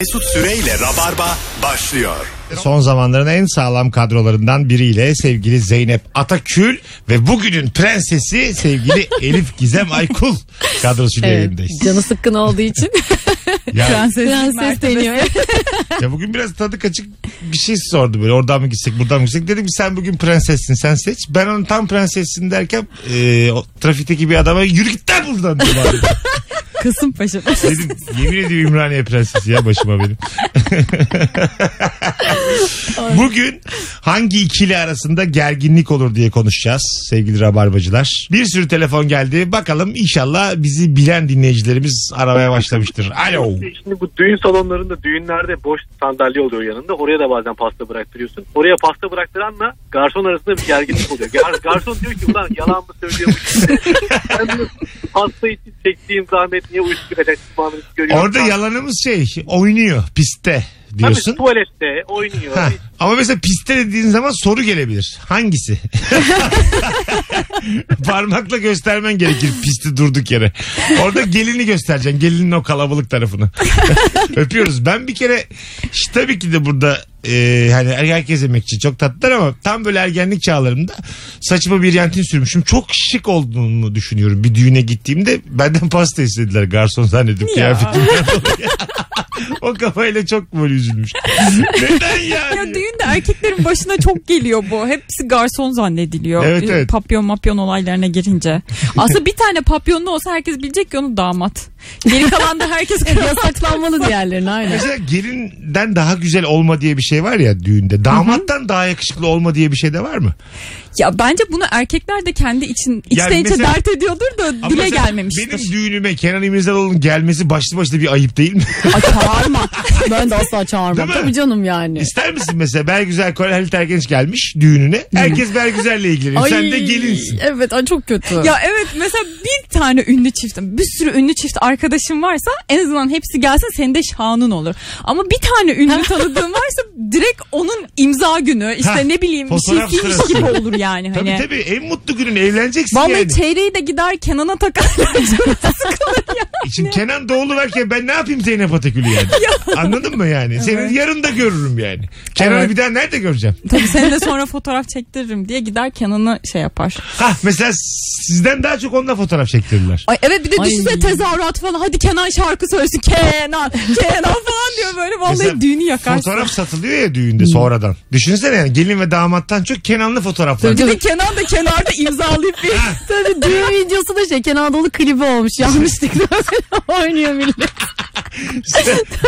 Mesut Süreyle Rabarba başlıyor. Son zamanların en sağlam kadrolarından biriyle sevgili Zeynep Atakül ve bugünün prensesi sevgili Elif Gizem Aykul kadrosuyla Evet, yayındayız. canı sıkkın olduğu için Ya, prenses deniyor. ya bugün biraz tadı kaçık bir şey sordu böyle oradan mı gitsek buradan mı gitsek. Dedim ki sen bugün prensessin sen seç. Ben onu tam prensessin derken e, o, trafikteki bir adama yürü git lan buradan diye. Kasımpaşa. Dedim yemin ediyorum Ümraniye prensesi ya başıma benim. Bugün hangi ikili arasında gerginlik olur diye konuşacağız sevgili rabarbacılar. Bir sürü telefon geldi. Bakalım inşallah bizi bilen dinleyicilerimiz aramaya başlamıştır. Alo. Şimdi bu düğün salonlarında düğünlerde boş sandalye oluyor yanında. Oraya da bazen pasta bıraktırıyorsun. Oraya pasta bıraktıranla garson arasında bir gerginlik oluyor. Gar- garson diyor ki ulan yalan mı söylüyormuş. ben pasta için çektiğim zahmet niye uyuşturacak muamelesi görüyorum. Orada yalanımız şey oynuyor pistte Diyorsun. tuvalette oynuyor. Ha, ama mesela piste dediğin zaman soru gelebilir. Hangisi? Parmakla göstermen gerekir pisti durduk yere. Orada gelini göstereceksin. Gelinin o kalabalık tarafını. Öpüyoruz. Ben bir kere işte tabii ki de burada e, hani herkes emekçi çok tatlılar ama tam böyle ergenlik çağlarımda saçıma bir yantin sürmüşüm. Çok şık olduğunu düşünüyorum. Bir düğüne gittiğimde benden pasta istediler garson zannedip kıyafetimden dolayı. o kafayla çok böyle üzülmüş. Neden yani? Ya düğünde erkeklerin başına çok geliyor bu. Hepsi garson zannediliyor. Evet, evet. Papyon mapyon olaylarına girince. Aslında bir tane papyonlu olsa herkes bilecek ki onu damat. Geri kalan da herkes Yasaklanmalı diğerlerine aynen. Mesela gelinden daha güzel olma diye bir şey var ya düğünde. Damattan daha yakışıklı olma diye bir şey de var mı? Ya bence bunu erkekler de kendi için Yani içten içe mesela- dert ediyordur da dile gelmemiştir. Benim düğünüme Kenan İmirzalıoğlu'nun gelmesi başlı başına bir ayıp değil mi? Ay çağırma. Ben de asla çağırmam. Tabii canım yani. İster misin mesela Bergüzel Kore Halit Ergenç gelmiş düğününe. Herkes Bergüzel'le ilgileniyor. Sen de gelinsin. Evet ay çok kötü. Ya evet mesela bir tane ünlü çiftim bir sürü ünlü çift arkadaşım varsa en azından hepsi gelsin senin de şanın olur. Ama bir tane ünlü tanıdığım varsa direkt onun imza günü işte Ha, ne bileyim bir şey sırası. gibi olur yani. Tabii hani. tabii en mutlu günün evleneceksin Vallahi yani. çeyreği de gider Kenan'a takarlar. Şimdi Kenan doğulu varken ben ne yapayım Zeynep Atakül'ü yani? Anladın mı yani? Senin yarın da görürüm yani. Kenan'ı Evet. bir daha nerede göreceğim? Tabii seni de sonra fotoğraf çektiririm diye gider Kenan'ı şey yapar. Ha mesela sizden daha çok onunla fotoğraf çektirdiler. Ay evet bir de Ay. düşünsene tezahürat falan. Hadi Kenan şarkı söylesin. Kenan, Kenan falan diyor böyle. Vallahi Mesela düğünü yakarsın. Fotoğraf satılıyor ya düğünde sonradan. Düşünsene yani gelin ve damattan çok Kenan'lı fotoğraflar. Bir de Kenan da kenarda imzalayıp bir Tabii düğün videosu da şey Kenan Doğulu klibi olmuş. Yanlışlıkla oynuyor millet.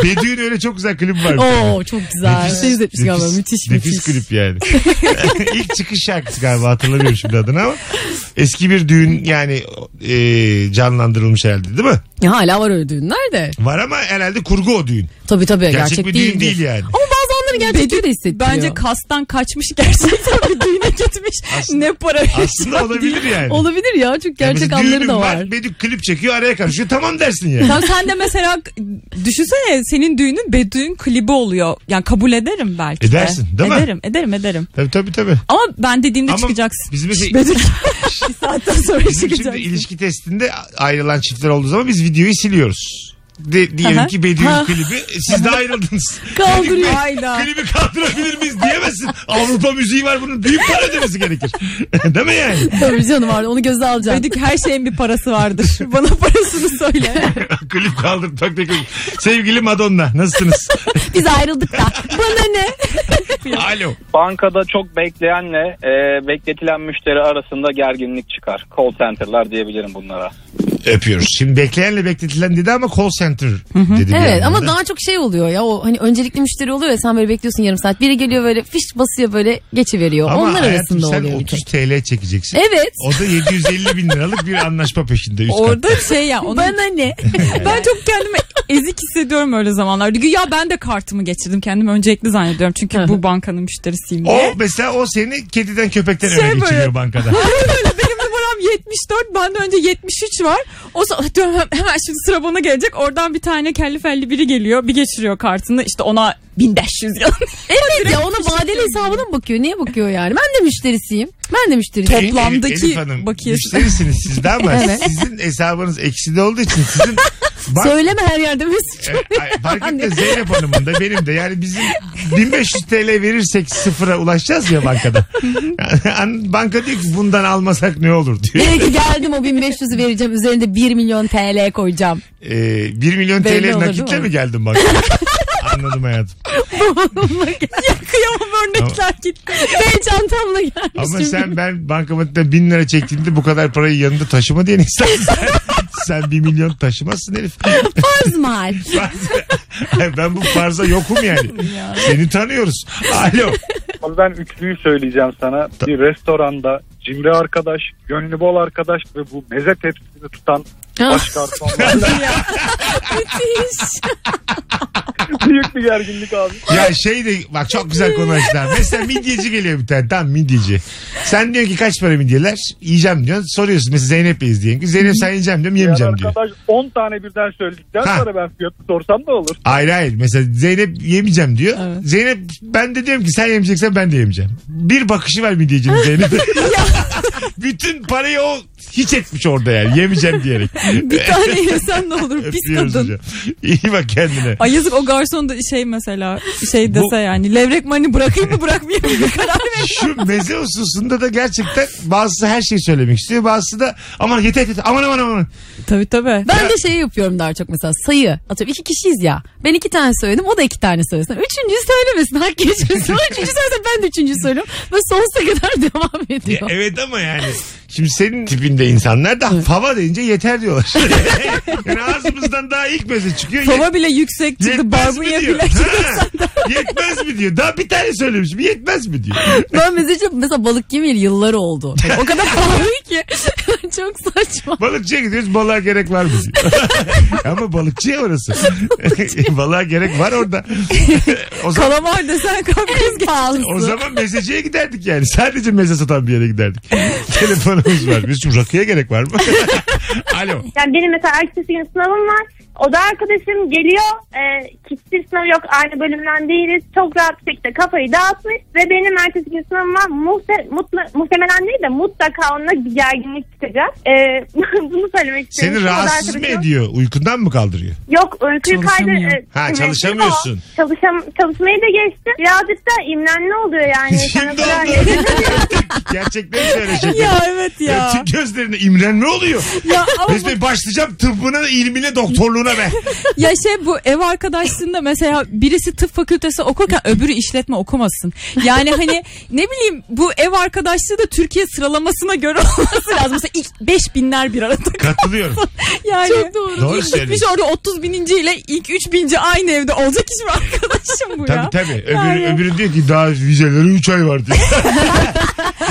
Bedüğün öyle çok güzel klip var. Oo çok güzel. Nefis, Sen izletmiş galiba. nefis, Müthiş nefis müthiş. klip yani. İlk çıkış şarkısı galiba hatırlamıyorum şimdi adını ama. Eski bir düğün yani e, canlandırılmış herhalde değil mi? Ya hala var öyle düğünler de. Var ama herhalde kurgu o düğün. Tabii tabii Gerçek, gerçek, bir düğün değildir. değil yani. Ama anları gerçekleri de hissettiriyor. bence kastan kaçmış gerçekten bir düğüne gitmiş. Aslında- ne para Aslında olabilir diye. yani. Olabilir ya çünkü Yani gerçek mesela anları da var. Bedük klip çekiyor araya karışıyor tamam dersin yani. Tamam sen de mesela düşünsene senin düğünün Bedüğün klibi oluyor. Yani kabul ederim belki de. Edersin, değil mi? Ederim ederim ederim. tabii tabii tabii. Ama ben dediğimde Ama çıkacaksın. biz mesela- Bedük bir saatten sonra Bizim şimdi çıkacaksın. ilişki testinde ayrılan çiftler olduğu zaman biz videoyu siliyoruz. De, diyelim Aha. ki Bedü'nün Ha. klibi siz de ayrıldınız. Kaldırıyor. Dedik, "Be- Hayda. Klibi kaldırabilir miyiz diyemezsin. Avrupa müziği var bunun büyük para ödemesi gerekir. Değil mi yani? Tabii canım var onu göze alacaksın. Bedük her şeyin bir parası vardır. Bana parasını söyle. Klip kaldır. Tak, tak, tak. Sevgili Madonna nasılsınız? Biz ayrıldık da. Bana ne? Alo. Bankada çok bekleyenle e, bekletilen müşteri arasında gerginlik çıkar. Call center'lar diyebilirim bunlara. Öpüyoruz. Şimdi bekleyenle bekletilen dedi ama call center dedi Evet ama da. daha çok şey oluyor ya o hani öncelikli müşteri oluyor ya sen böyle bekliyorsun yarım saat. Biri geliyor böyle fiş basıyor böyle geçiveriyor. Ama Onlar hayatım arasında sen oluyor bir 30 tek. TL çekeceksin. Evet. O da 750 bin liralık bir anlaşma peşinde üst katta. Orada şey ya. Onun, Bana ne? ben çok kendimi ezik hissediyorum öyle zamanlarda. Ya ben de kartımı geçirdim. Kendimi öncelikli zannediyorum. Çünkü bu bankanın müşterisiyim O diye. mesela o seni kediden köpekten Şey öne böyle- geçiriyor bankada. Numaram 74 bende önce 73 var. O zaman diyorum hem- hemen şimdi sıra bana gelecek. Oradan bir tane kelli felli biri geliyor. Bir geçiriyor kartını. İşte ona 1500 yan. Evet ya ona vadeli hesabına mı bakıyor? Niye bakıyor yani? Ben de müşterisiyim. Ben de müşterisiyim. Toplamdaki Elif Hanım, bakiyesi. Müşterisiniz siz de ama Evet. sizin hesabınız ekside olduğu için sizin Bak- Söyleme her yerde Mesut. E, ay, fark etmez Zeynep Hanım'ın da benim de yani bizim 1500 TL verirsek sıfıra ulaşacağız ya bankada. Banka diyor ki bundan almasak ne olur diyor. Diyor ki geldim o 1500'ü vereceğim üzerinde 1 milyon TL koyacağım. Ee, 1 milyon Belli TL olur, nakitle mi geldin bankaya? Anladım hayatım. Kıyamam örnekler gitti. Ben çantamla gelmişim. Ama sen ben bankamatikte bin lira çektiğimde bu kadar parayı yanında taşıma diyen insan. Sen, sen bir milyon taşımazsın herif. Farz mal. ben bu farza yokum yani. Seni tanıyoruz. Alo. Abi ben üçlüyü söyleyeceğim sana. Bir restoranda cimri arkadaş, gönlü bol arkadaş ve bu meze tepsisini tutan baş garsonlarla büyük bir gerginlik abi. Ya şey de bak çok güzel konu açtılar. Mesela midyeci geliyor bir tane. Tamam midyeci. Sen diyorsun ki kaç para midyeler? Yiyeceğim diyorsun. Soruyorsun mesela Zeynep'leyiz diyelim ki. Zeynep sen yiyeceğim diyorum yemeyeceğim diyor. arkadaş 10 tane birden söyledikten Ha. sonra ben fiyatı sorsam da olur. Hayır hayır. Mesela Zeynep yemeyeceğim diyor. Evet. Zeynep ben de diyorum ki sen yemeyeceksen ben de yemeyeceğim. Bir bakışı var midyecinin Zeynep'e. Bütün parayı o hiç etmiş orada yani. Yemeyeceğim diyerek. Bir tane yesen ne olur pis Öpüyoruz kadın. hocam. İyi bak kendine. Ay yazık o garson da şey mesela şey dese Bu- yani levrek mani bırakayım mı bırakmayayım mı bir karar ver. Şu meze hususunda da gerçekten bazısı her şeyi söylemek istiyor. Bazısı da aman yeter yeter aman aman aman. Tabii tabii. Ben de şey yapıyorum daha çok mesela sayı. Atıyorum iki kişiyiz ya. Ben iki tane söyledim o da iki tane söylesin. Üçüncüyü söylemesin hak geçmesin. O üçüncü söylese ben de üçüncüyü söylüyorum. Ve sonsuza kadar devam Ya, ediyor. evet ama yani Yes. Şimdi senin tipinde insanlar da fava deyince yeter diyorlar. yani ağzımızdan daha ilk meze çıkıyor. Fava bile yüksek çıktı. Barbunya bile yetmez mi diyor? Daha bir tane söylemişim. Yetmez mi diyor? Ben mesela, mesela balık yemeyeli yıllar oldu. O kadar pahalı ki. çok saçma. Balıkçıya gidiyoruz balığa gerek var mı diyor. Ama balıkçı ya orası. balığa gerek var orada. o zaman Kalamar desen kalkarız. Pahalısı. o zaman mezeciye giderdik yani. Sadece meze satan bir yere giderdik. Telefonumuz var. Biz şu rakıya gerek var mı? Alo. Yani benim mesela ertesi gün sınavım var. O da arkadaşım geliyor. E, hiçbir sınav yok. Aynı bölümden değiliz. Çok rahat bir şekilde kafayı dağıtmış. Ve benim ertesi gün sınavım var. Muhte, mutla- muhtemelen değil de mutlaka onunla bir gerginlik çıkacak. E, bunu söylemek istiyorum. Seni rahatsız mı ediyor? Uykundan mı kaldırıyor? Yok uykuyu kaydı. E, Ha, çalışamıyorsun. o. Çalışam, çalışmayı da geçtim. Birazcık da imrenli oluyor yani. Şimdi oldu. Gerçekleri söyle şekerim. Ya evet ya. Öptük gözlerine imren ne oluyor? ya ama Mesut Bey başlayacağım tıbbına, ilmine, doktorluğuna be. Ya şey bu ev arkadaşlığında mesela birisi tıp fakültesi okurken öbürü işletme okumasın. Yani hani ne bileyim bu ev arkadaşlığı da Türkiye sıralamasına göre olması lazım. Mesela ilk 5 binler bir arada. Katılıyorum. Yani Çok doğru. Doğru gitmiş orada 30 bininci ile ilk 3 binci aynı evde olacak hiçbir arkadaşım bu Tabii ya. tabii. Öbürü, Yani. öbürü diyor ki daha vizeleri 3 ay var diyor.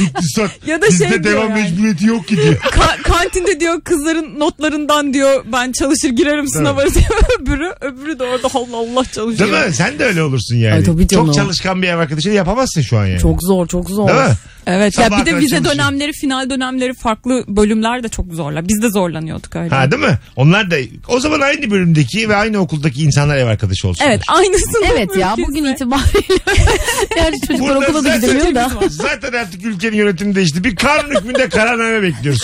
İktisat. Ya da Bizde şey devam yani. mecburiyeti yok ki diyor. Ka- kantinde diyor kızların notlarından diyor ben çalışır girerim sınava diyor öbürü. Öbürü de orada Allah Allah çalışıyor. Değil mi? Sen de öyle olursun yani. Ay, tabii canım. Çok çalışkan bir ev arkadaşıyla yapamazsın şu an yani. Çok zor çok zor. Değil mi? Evet Sabaha ya bir de vize çalışıyor. dönemleri, final dönemleri farklı bölümler de çok zorlar. Biz de zorlanıyorduk öyle. Ha değil mi? Onlar da o zaman aynı bölümdeki ve aynı okuldaki insanlar ev arkadaşı olsun. Evet aynısını. Evet ya bugün itibariyle. yani çocuklar Burada okula da zaten- gidemiyor da. Zaten artık ülkenin yönetimi değişti. Bir kanun hükmünde kararname bekliyoruz.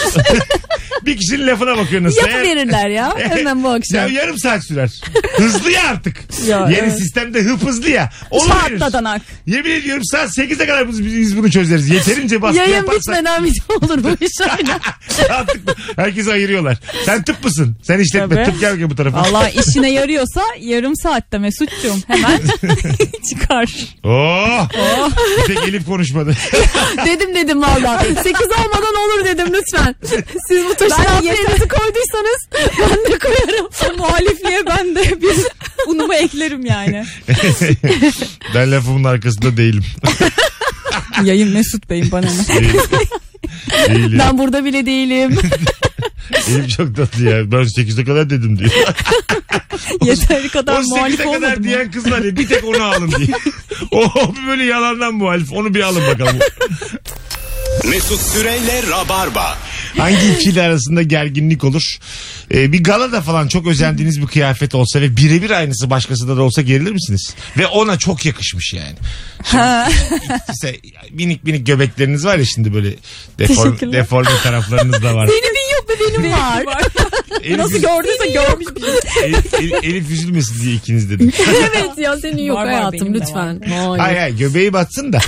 bir kişinin lafına bakıyor nasıl. Yapı verirler ya hemen bu Ya akşam. yarım saat sürer. Hızlı ya artık. Ya, Yeni evet. sistemde hıp hızlı ya. Onu verir. Çatladanak. Yemin ediyorum saat 8'e kadar biz, biz bunu çözeriz. Yeterince baskı Yayın yaparsak bitmeden bir olur bu iş aynen. artık herkesi ayırıyorlar. Sen tıp mısın? Sen işletme Tabii. tıp gel bakayım bu tarafa. Allah işine yarıyorsa yarım saatte Mesut'cum hemen çıkar. Oh. Bir tek Elif konuşmadı. dedim dedim valla. 8 olmadan olur dedim lütfen. Siz bu taşı Ben yerinizi koyduysanız ben de koyarım. Muhalifliğe ben de bir unumu eklerim yani. ben lafımın arkasında değilim. Yayın Mesut Bey'in bana ne? Değilim. Değilim. Ben burada bile değilim. Elif çok tatlı ya. Ben 8'e kadar dedim diyor. Yeteri kadar muhalif 8'e kadar olmadım. mı? diyen kız var ya bir tek onu alın diye. o bir böyle yalandan muhalif. Onu bir alın bakalım. Mesut Süreyle Rabarba. Hangi ikili arasında gerginlik olur? Ee, bir galada falan çok özendiğiniz bir kıyafet olsa ve birebir aynısı başkasında da olsa gerilir misiniz? Ve ona çok yakışmış yani. Şimdi, işte minik minik göbekleriniz var ya şimdi böyle deform, Teşekkürler. deforme taraflarınız da var. Seni bir yok be benim var. Elif, Nasıl gördüyse görmüş bir şey. Elif, Elif- Elif üzülmesin diye ikiniz dedim. evet ya senin yok Var, var, hayatım benim de lütfen. Hayır Hayır. hayır göbeği batsın da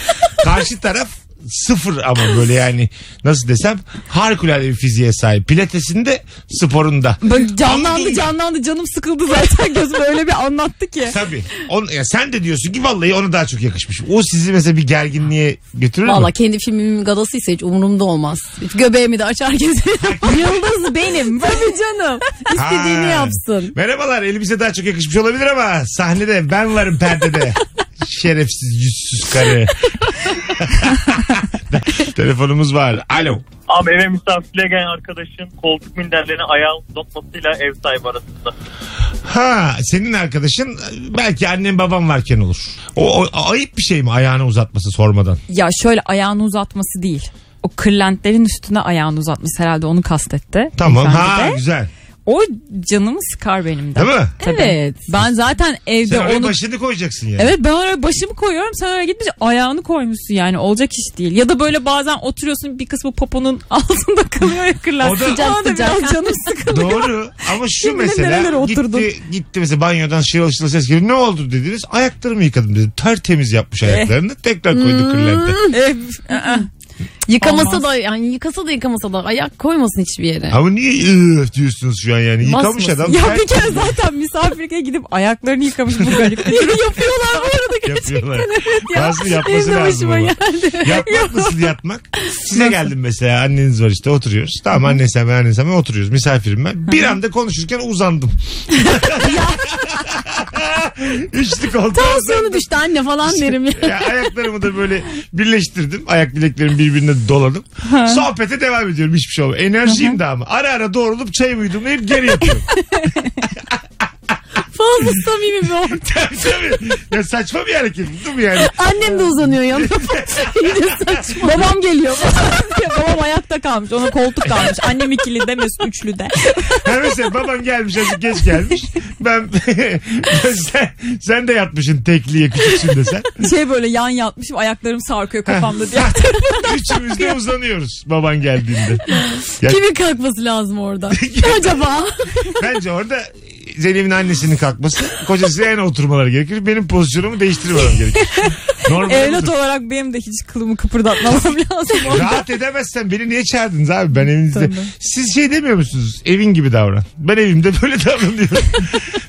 karşı taraf sıfır ama böyle yani nasıl desem harikulade bir fiziğe sahip. Pilatesinde sporunda. Böyle canlandı canlandı canım sıkıldı zaten gözüm öyle bir anlattı ki. Tabii. On, ya sen de diyorsun ki vallahi ona daha çok yakışmış. O sizi mesela bir gerginliğe götürür Valla mü? kendi filmimin gadasıysa hiç umurumda olmaz. Göbeğimi de açar gezerim. Yıldız benim. Tabii canım. İstediğini Ha. yapsın. Merhabalar elbise daha çok yakışmış olabilir ama sahnede ben varım perdede. Şerefsiz yüzsüz karı. Telefonumuz var. Alo. Abi eve misafirliğe gelen arkadaşın koltuk minderlerini ayağı uzatmasıyla ev sahibi arasında. Ha senin arkadaşın belki annen babam varken olur. O, o ayıp bir şey mi ayağını uzatması sormadan? Ya şöyle ayağını uzatması değil. O kırlentlerin üstüne ayağını uzatması herhalde onu kastetti. Tamam ha de. güzel. O canımı sıkar benim de. Değil mi? Tabii. Evet. Ben zaten evde Sen oraya onu... başını koyacaksın yani. Evet ben oraya başımı koyuyorum sen oraya gitmiş ayağını koymuşsun yani olacak iş değil. Ya da böyle bazen oturuyorsun bir kısmı poponun altında kalıyor ya kırlent. O da- Sıcak Sıcak sıcak. sıcak. canım sıkılıyor. Doğru ama şu Kim mesela gitti, gitti mesela banyodan şırıl şırıl ses geliyor. Ne oldu dediniz? Ayaklarımı yıkadım dedim. Tertemiz yapmış ayaklarını. Tekrar koydu kırlente. Yıkamasa Olmaz. da yani yıkasa da yıkamasa da ayak koymasın hiçbir yere. Ama niye ıı diyorsunuz şu an yani? Yıkamış Basmasın. adam. ya bir kere zaten misafirliğe gidip ayaklarını yıkamış bu garip. Yapıyorlar bu arada gerçekten. Yapıyorlar. ya. Bazı yapması Benim de lazım başıma ama. Yatmak nasıl yatmak? Size geldim mesela anneniz var işte oturuyoruz. Tamam anne sen ben anne sen ben oturuyoruz. Misafirim ben. Bir anda konuşurken uzandım. Üçlü koltuğa Tansiyonu düştü anne falan derim ya. Ya ayaklarımı da böyle birleştirdim. Ayak bileklerimi birbirine doladım. Sohbete devam ediyorum hiçbir şey olmuyor. Enerjiyim de ama. Ara ara doğrulup çayımı yudumlayıp geri yatıyorum. Fazla samimi bir ortam. tabii tabii. Ya saçma bir hareket değil mi yani? Annem de uzanıyor. Yine saçma. Babam geliyor. Babam ayakta kalmış. Ona koltuk kalmış. Annem ikili de Mesut üçlü de. Ha mesela baban gelmiş azıcık geç gelmiş. Ben sen, sen de yatmışsın tekliye küçüksün de sen. Şey böyle yan yatmışım ayaklarım sarkıyor kafamda diye. Üçümüz de uzanıyoruz baban geldiğinde. Ya, Kimin kalkması lazım orada? Acaba? bence orada Zeynep'in annesinin kalkması kocasıyla en oturmaları gerekir. Benim pozisyonumu değiştirmemem gerekir. Normal Evlat olarak benim de hiç kılımı kıpırdatmamam lazım. Rahat edemezsen beni niye çağırdınız abi ben evinizde. Tabii. Siz şey demiyor musunuz? Evin gibi davran. Ben evimde böyle davranıyorum.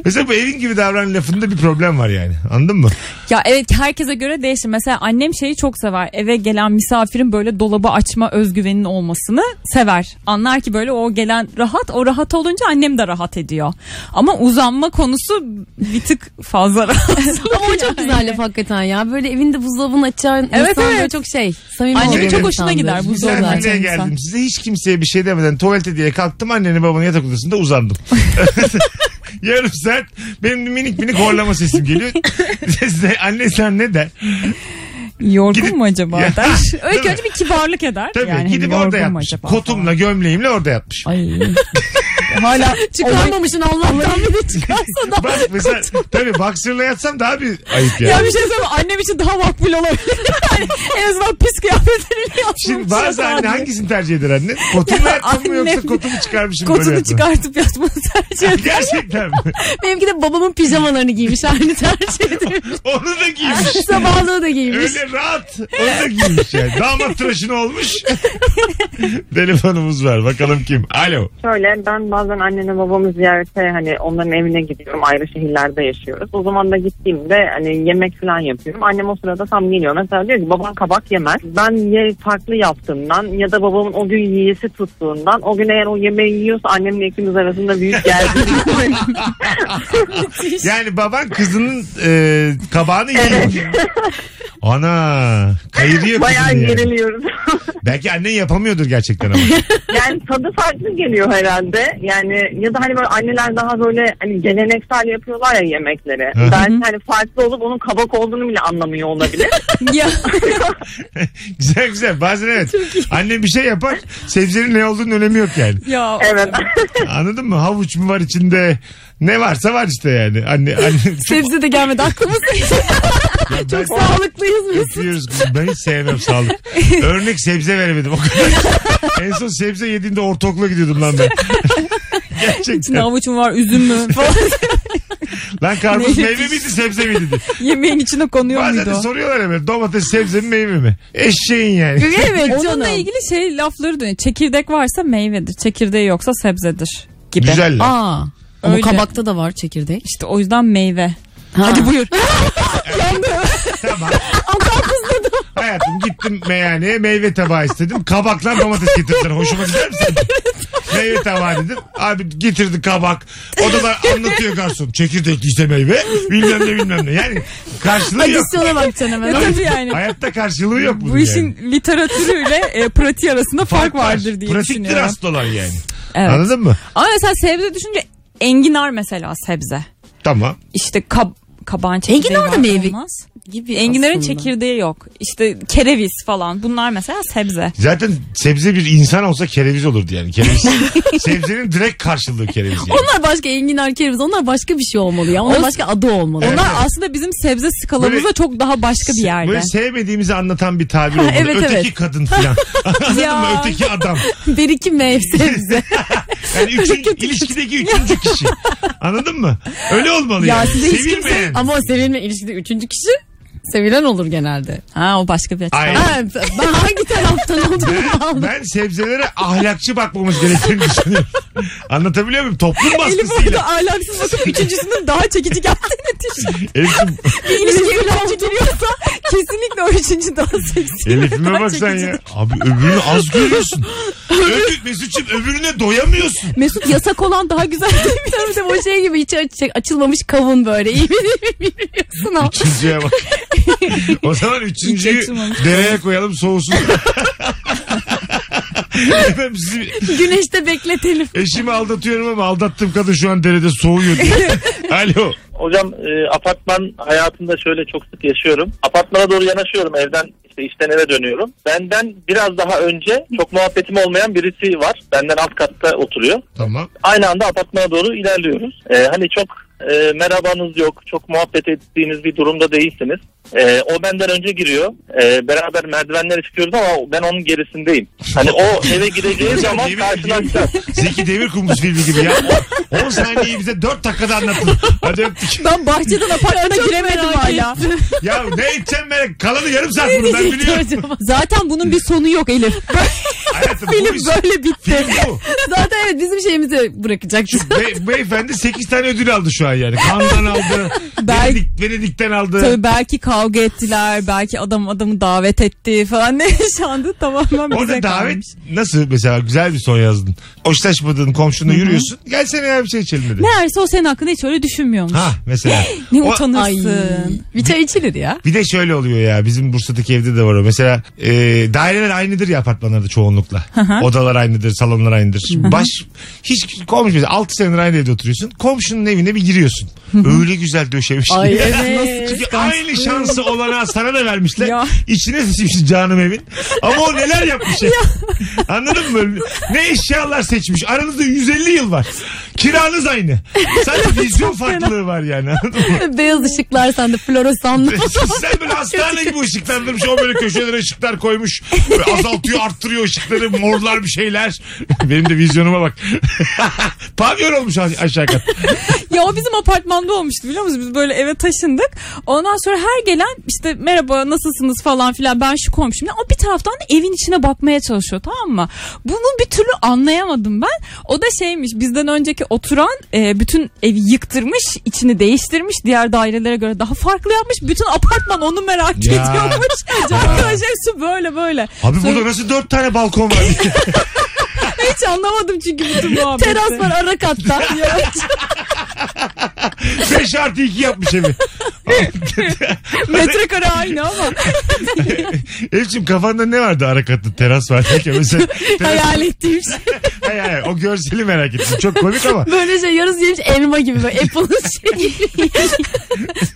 Mesela bu evin gibi davran lafında bir problem var yani. Anladın mı? Ya evet herkese göre değişir. Mesela annem şeyi çok sever. Eve gelen misafirin böyle dolabı açma özgüveninin olmasını sever. Anlar ki böyle o gelen rahat. O rahat olunca annem de rahat ediyor. Ama uzanma konusu bir tık fazla rahat. Ama o çok güzel laf hakikaten ya. Böyle evinde buzdolabını açan Evet, insan evet. böyle çok şey. Samimi Annemin çok hoşuna insandır. gider bu Güzel. zorlar. Misafirliğe insan. geldim size hiç kimseye bir şey demeden tuvalete diye kalktım annenin babanın yatak odasında uzandım. Yarım saat benim minik minik horlama sesim geliyor. Size anne sen ne der? Yorgun Gidip- mu acaba Ya, der. Öyle önce bir kibarlık eder. Tabii yani gidip hani orada yatmış. acaba Kotumla gömleğimle orada yatmış. falan. Ay. Hala Çıkarmamışsın Allah'tan bir de çıkarsa da. Bak mesela tabii boxer'la yatsam daha bir ayıp yani. Ya bir şey söyleyeyim annem için daha makbul olabilir. Yani en azından pis kıyafetleriyle yapmamış. Şimdi bazı anne hangisini tercih eder anne? Kotumla yatmam mı yoksa kotumu çıkarmışım böyle Kotunu çıkartıp yatmanı tercih eder. Gerçekten mi? Benimki de babamın pijamalarını giymiş halini tercih ediyor. Onu da giymiş. Sabahlığı da giymiş. Öyle rahat. Onu da giymiş yani. Damat tıraşını olmuş. Telefonumuz var. Bakalım kim? Alo. Şöyle ben bazen annene babamı ziyarete hani onların evine gidiyorum. Ayrı şehirlerde yaşıyoruz. O zaman da gittiğimde hani yemek falan yapıyorum. Annem o sırada tam geliyor. Mesela diyor ki baban kabak yemez. Ben ye farklı yaptığımdan ya da babamın o gün yiyesi tuttuğundan o gün eğer o yemeği yiyorsa annemle ikimiz arasında büyük gerginlik. Yani baban kızının e, kabağını yiyor. Ana kayırıyor Bayağı kızını yani. geriliyoruz. Belki annen yapamıyordur gerçekten ama. yani tadı farklı geliyor herhalde. Yani ya da hani böyle anneler daha böyle hani geleneksel yapıyorlar ya yemekleri. Hı. Belki hani farklı olup onun kabak olduğunu bile anlamıyor olabilir. Ya. güzel güzel. Bazen evet. Annem bir şey yapar. Sebzenin ne olduğunun önemi yok yani. ya. evet. Anladın mı? Havuç mu var içinde? Ne varsa var işte yani. Anne, anne Sebze de gelmedi aklımıza. ben- Çok sağlıklıyız biz. Öpüyoruz. Ben hiç sevmem sağlık. Örnek sebze veremedim o kadar. en son sebze yediğinde ortaokula gidiyordum lan ben. İçinde Gerçekten. havuç mu var üzüm mü falan Lan karpuz Ne meyve miydi sebze miydi? diye. yemeğin içine konuyor Bazen muydu de o? soruyorlar hemen domates sebze mi meyve mi? Eşeğin yani. Evet Onunla canım. ilgili şey lafları dönüyor. Çekirdek varsa meyvedir. Çekirdeği yoksa sebzedir gibi. Güzel. lan. Aa. Ama Öyle. kabakta da var çekirdek. İşte o yüzden meyve. Hadi buyur. Tamam. Hayatım gittim meyhaneye meyve tabağı istedim. Kabakla domates getirdiler. Hoşuma gider mi senin? Meyve tabağı dedim. Abi getirdi kabak. O da da anlatıyor garson. Çekirdekli işte meyve. Bilmem ne bilmem ne. Yani karşılığı yok. Adisyona bakacaksın hemen. E tabii yani. Hayatta karşılığı yok bunun Bu işin yani. literatürüyle e, pratiği arasında fark, var. vardır diye Pratiktir düşünüyorum. asıl olan yani. Evet. Anladın mı? Ama mesela sebze düşünce enginar mesela sebze. Tamam. İşte kab kabağın çekirdeği Enginar da var, meyve olmaz. gibi Enginarın aslında. çekirdeği yok. İşte kereviz falan bunlar mesela sebze. Zaten sebze bir insan olsa kereviz olurdu yani. Kereviz. Sebzenin direkt karşılığı kereviz yani. Onlar başka enginar kereviz. Onlar başka bir şey olmalı ya. Onlar O- başka adı olmalı. Evet. Onlar aslında bizim sebze skalamızda Böyle- çok daha başka bir yerde. Böyle sevmediğimizi anlatan bir tabir olmalı. evet, öteki evet. kadın falan. Anladın Ya. mı? Öteki adam. Bir iki mevsim bize. Yani üçüncü, ilişkideki üçüncü kişi. Anladın mı? Öyle olmalı Ya yani. size hiç kimse- Sevilmeyen. Ama o sevilme ilişkide üçüncü kişi sevilen olur genelde. Ha o başka bir. Ha, ben hangi taraftan olduğumu Ben, aldım. ben sebzelere ahlakçı bakmamız gerektiğini düşünüyorum. Anlatabiliyor muyum? Toplum Elif baskısıyla. orada ahlaksız bakıp üçüncüsünün daha çekici geldiğini düşünüyor. Elif'im, Bir ilişkiye üçüncü giriyorsa kesinlikle o üçüncü daha seksi. Elif'ime bak sen ya. Abi öbürünü az görüyorsun. Öbür, Mesut'cum öbürüne doyamıyorsun. Mesut yasak olan daha güzel değil mi? Tabii tabii o şey gibi hiç aç- açılmamış kavun böyle. İyi bilmiyorsun ama. Üçüncüye bak. o zaman üçüncüyü açılmamış. dereye koyalım soğusun. Efendim sizi Güneşte bekletelim. eşimi aldatıyorum ama aldattığım kadın şu an derede soğuyor diye. Alo. Hocam e, apartman hayatında şöyle çok sık yaşıyorum. Apartmana doğru yanaşıyorum evden işte işten eve dönüyorum. Benden biraz daha önce çok muhabbetim olmayan birisi var. Benden alt katta oturuyor. Tamam. Aynı anda apartmana doğru ilerliyoruz. E, hani çok e, merhabanız yok, çok muhabbet ettiğiniz bir durumda değilsiniz. E, o benden önce giriyor. E, beraber merdivenlere çıkıyoruz ama ben onun gerisindeyim. Hani o eve gideceği zaman Yemin karşılaşacağız. Zeki Demirkubuz filmi gibi ya. 10 saniyeyi bize 4 dakikada anlattın. Hadi öptük. Ben bahçeden apartmana giremedim hala. Ya ne edeceğim ben? Kalanı yarım saat bunu ben biliyorum. Zaten bunun bir sonu yok Elif. Hayatım bu Film iş. böyle bitti. Film bu. Zaten evet bizim şeyimizi bırakacaktı. Be- beyefendi 8 tane ödül aldı şu an yani. Kandan aldı. Belki- Venedik, Venedik'ten aldı. Tabii belki kavga ettiler, belki adam adamı davet etti falan ne yaşandı tamamen bize Orada davet kalmış. nasıl mesela güzel bir son yazdın. Hoşlaşmadığın komşunla yürüyorsun. Gelsene ya bir şey içelim dedi. Meğerse o senin hakkında hiç öyle düşünmüyormuş. Ha mesela. Ne O- Ay, utanırsın. bir çay içilir ya. Bir de şöyle oluyor ya bizim Bursa'daki evde de var o. Mesela e, daireler aynıdır ya apartmanlarda çoğunlukla. Odalar aynıdır, salonlar aynıdır. Baş hiç komşu mesela 6 senedir aynı evde oturuyorsun. Komşunun evine bir giriyorsun. Öyle güzel döşemiş. Ay ki. evet. Çünkü aynı şansı olana sana da vermişler. Ya. İçine seçmiş canım evin. Ama o neler yapmış ya. Anladın mı? Ne eşyalar seçmiş. Aranızda 150 yıl var. Kiranız aynı. Sadece vizyon farklılığı var yani. Beyaz ışıklar sende floresanlı. Sen böyle hastane gibi ışıklandırmış. O böyle köşelere ışıklar koymuş. Böyle azaltıyor arttırıyor ışıkları. Morlar bir şeyler. Benim de vizyonuma bak. Pavyon olmuş aşağı kat. Ya o bizim apartmanda olmuştu biliyor musunuz? Biz böyle eve taşındık. Ondan sonra her gelen işte merhaba nasılsınız falan filan ben şu komşum. O bir taraftan da evin içine bakmaya çalışıyor tamam mı? Bunu bir türlü anlayamadım ben. O da şeymiş bizden önceki oturan e, bütün evi yıktırmış, içini değiştirmiş. Diğer dairelere göre daha farklı yapmış. Bütün apartman onu merak Ya. ediyormuş. Arkadaşlar böyle böyle. Abi Sonra- burada nasıl dört tane balkon var? hiç anlamadım çünkü bütün muhabbeti. Teras var ara katta. Beş artı iki yapmış evi. Metrekare aynı ama. Elif'ciğim kafanda ne vardı ara katlı teras var derken mesela teras, Hayal ettiğim şey. Hayır, hayır, o görseli merak ettim. Çok komik ama. Böyle şey yarısı yemiş elma gibi böyle Apple'ın şeyi.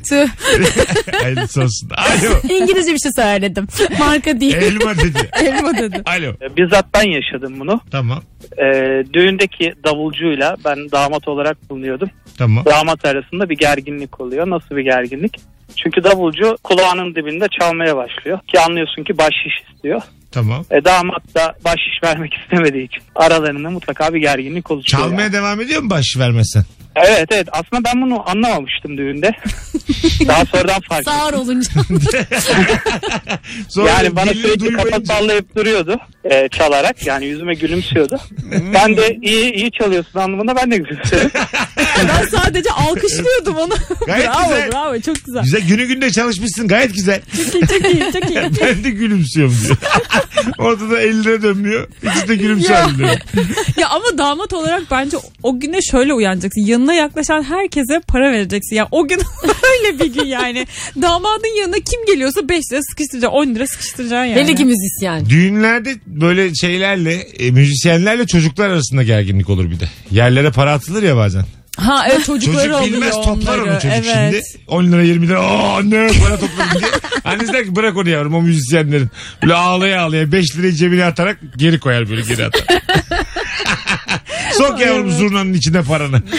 Tüh. Hayırlısı olsun. Alo. İngilizce bir şey söyledim. Marka değil. Elma dedi. Elma dedi. Alo. E, Bizzat ben yaşadım bunu. Tamam. Ee, düğündeki davulcuyla ben damat olarak bulunuyordum. Tamam. Damat arasında bir gerginlik oluyor. Nasıl bir gerginlik? Çünkü davulcu kulağının dibinde çalmaya başlıyor. Ki anlıyorsun ki bahşiş istiyor. Tamam. E, damat da bahşiş vermek istemediği için aralarında mutlaka bir gerginlik oluşuyor. Çalmaya yani. devam ediyor mu baş vermezsen? Evet evet aslında ben bunu anlamamıştım düğünde. Daha sonradan fark ettim. Sağır olunca. Sonra yani bana sürekli kafa duymayınca- sallayıp duruyordu e, çalarak yani yüzüme gülümsüyordu. ben de iyi iyi çalıyorsun anlamında ben de gülümsüyorum. Ben sadece alkışlıyordum onu. Gayet bravo güzel. bravo çok güzel. Güzel günü günde çalışmışsın gayet güzel. Çok iyi çok iyi çok iyi. ben de gülümsüyorum diyor. Orada da eline dönmüyor. İkisi de diyor. ya ama damat olarak bence o güne şöyle uyanacaksın. Yanına yaklaşan herkese para vereceksin. Ya o gün öyle bir gün yani. Damadın yanına kim geliyorsa 5 lira sıkıştıracaksın. 10 lira sıkıştıracaksın yani. Hele ki müzisyen. Düğünlerde böyle şeylerle e, müzisyenlerle çocuklar arasında gerginlik olur bir de. Yerlere para atılır ya bazen. Ha evet çocukları Çocuk alıyor bilmez toplar onları. onu çocuk evet. şimdi. 10 lira 20 lira aa anne para topladım diye. Annesi der ki bırak onu yavrum o müzisyenlerin. Böyle ağlaya ağlaya 5 lirayı cebine atarak geri koyar böyle geri atar. Sok yavrum zurnanın içine paranı.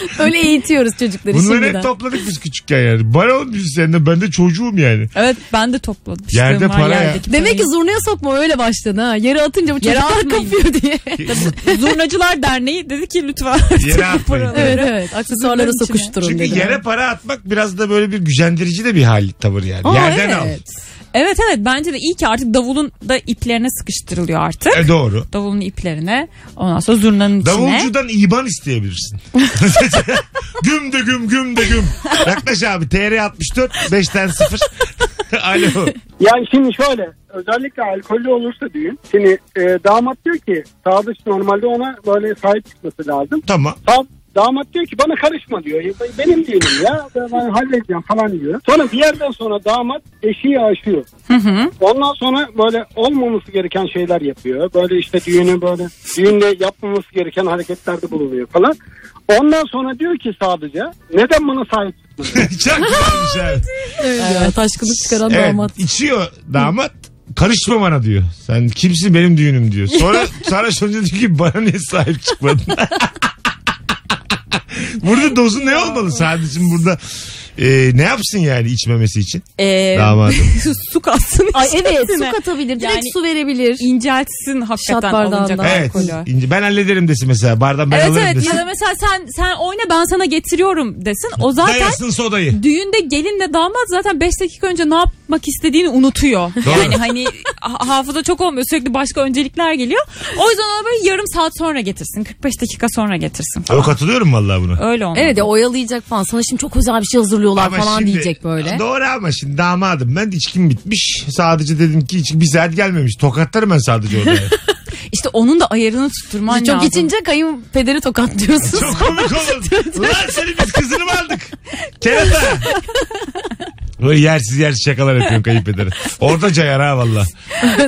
Öyle eğitiyoruz çocukları Bunları şimdiden. hep topladık biz küçükken yani. Bana o müzisyenden ben de çocuğum yani. Evet ben de topladım. Yerde para ya. Demek ki zurnaya sokma öyle başladı ha. Yere atınca bu Yere çocuklar atmayın. kapıyor diye. Zurnacılar Derneği dedi ki lütfen. Yere atmayın. evet evet. Aksesuarlara sokuşturun Çünkü dedi. yere para atmak biraz da böyle bir gücendirici de bir hal tavır yani. Aa, Yerden evet. al. Evet evet bence de iyi ki artık davulun da iplerine sıkıştırılıyor artık. E doğru. Davulun iplerine. Ondan sonra zurnanın içine. Davulcudan iban isteyebilirsin. güm de güm güm de güm. Yaklaş abi TR 64 5'ten 0. Alo. Yani şimdi şöyle özellikle alkollü olursa düğün şimdi e, damat diyor ki sadıç normalde ona böyle sahip çıkması lazım. Tamam. Sa- damat diyor ki bana karışma diyor. Benim düğünüm ya ben, halledeceğim falan diyor. Sonra bir yerden sonra damat eşiği aşıyor. Ondan sonra böyle olmaması gereken şeyler yapıyor. Böyle işte düğünü böyle düğünde yapmaması gereken hareketlerde bulunuyor falan. Ondan sonra diyor ki sadece neden bana sahip çıkmadın? Çok güzelmiş abi. Evet ya, taşkınlık çıkaran Evet, damat. içiyor damat. Karışma bana diyor. Sen kimsin benim düğünüm diyor. Sonra sarhoş olunca diyor ki bana niye sahip çıkmadın? Burada dozu ne olmalı? Sadece burada e, ne yapsın yani içmemesi için Ee, damadım. su katsın Ay evet su katabilir. Direkt Yani su verebilir. inceltsin hakikaten bardağından. alınacak Evet. alkolü. ince- Ben hallederim desin mesela. Bardan ben Evet alırım evet desin. ya da mesela sen sen oyna ben sana getiriyorum desin. O zaten Dayasın sodayı. düğünde gelinle damat zaten 5 dakika önce ne yapmak istediğini unutuyor. Doğru. Yani hani ha- hafıza çok olmuyor sürekli başka öncelikler geliyor. O yüzden ona böyle yarım saat sonra getirsin 45 dakika sonra getirsin. O katılıyorum vallahi buna. Öyle olmalı. Evet ya oyalayacak falan. Sana şimdi çok özel bir şey hazırlıyorlar Ama falan şimdi- diyecek böyle. Doğru ama şimdi damadım ben içkim bitmiş. Sadece dedim ki hiç bir saat gelmemiş. Tokatlarım ben sadece orada. yani. İşte onun da ayarını tutturman çok lazım. içince kayınpederi tokatlıyorsun. Çok komik olur. Ulan senin biz kızını mı aldık? Kerata. Böyle yersiz yersiz şakalar yapıyorum kayınpederi. Orada cayar ha valla.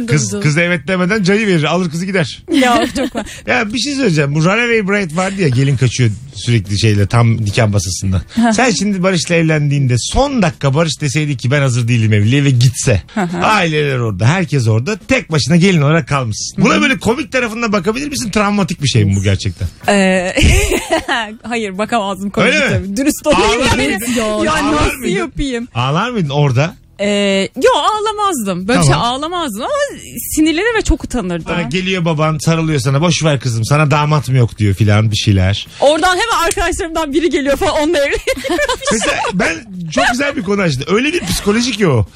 Kız, kız evet demeden cayı verir. Alır kızı gider. Ya çok var. Ya bir şey söyleyeceğim. Bu Runaway Bride vardı ya gelin kaçıyor sürekli şeyle tam nikah masasında. Sen şimdi Barış'la evlendiğinde son dakika Barış deseydi ki ben hazır değilim evliliğe ve gitse. aileler orada herkes orada tek başına gelin olarak kalmışsın. Buna böyle komik tarafından bakabilir misin? Travmatik bir şey mi bu gerçekten? Ee, hayır bakamazdım Öyle mi? komik tabii. Dürüst olayım. Ağlar Yani, mıydın? ya Ağlar nasıl mıydın? yapayım? Ağlar mıydın orada? Ee, yo ağlamazdım. Böyle Tamam. şey ağlamazdım ama sinirlenir ve çok utanırdım. Sonra geliyor baban sarılıyor sana boş ver kızım sana damat mı yok diyor filan bir şeyler. Oradan hemen arkadaşlarımdan biri geliyor falan onunla evli. Mesela ben çok güzel bir konu açtı. Öyle bir psikoloji ki o.